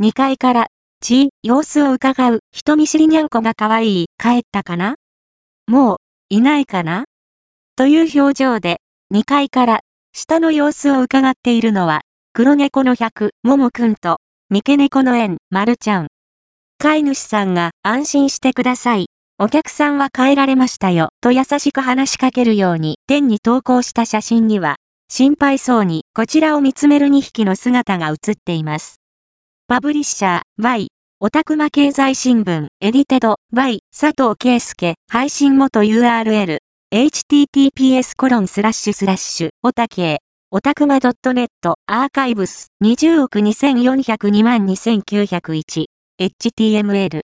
2階から、ち、様子を伺う、人見知りにゃんこが可愛い、帰ったかな？もう、いないかな？という表情で、2階から、下の様子を伺っているのは、黒猫の百、ももくんと、三毛猫の縁、まるちゃん。飼い主さんが、安心してください。お客さんは帰られましたよ、と優しく話しかけるように、天に投稿した写真には、心配そうに、こちらを見つめる2匹の姿が写っています。パブリッシャー、Y、オタクマ経済新聞、エディテド、Y、佐藤圭介、配信元 URL、https コロンスラッシュスラッシュ、オタケオタクマ .net、アーカイブス、20億2402万2901、HTML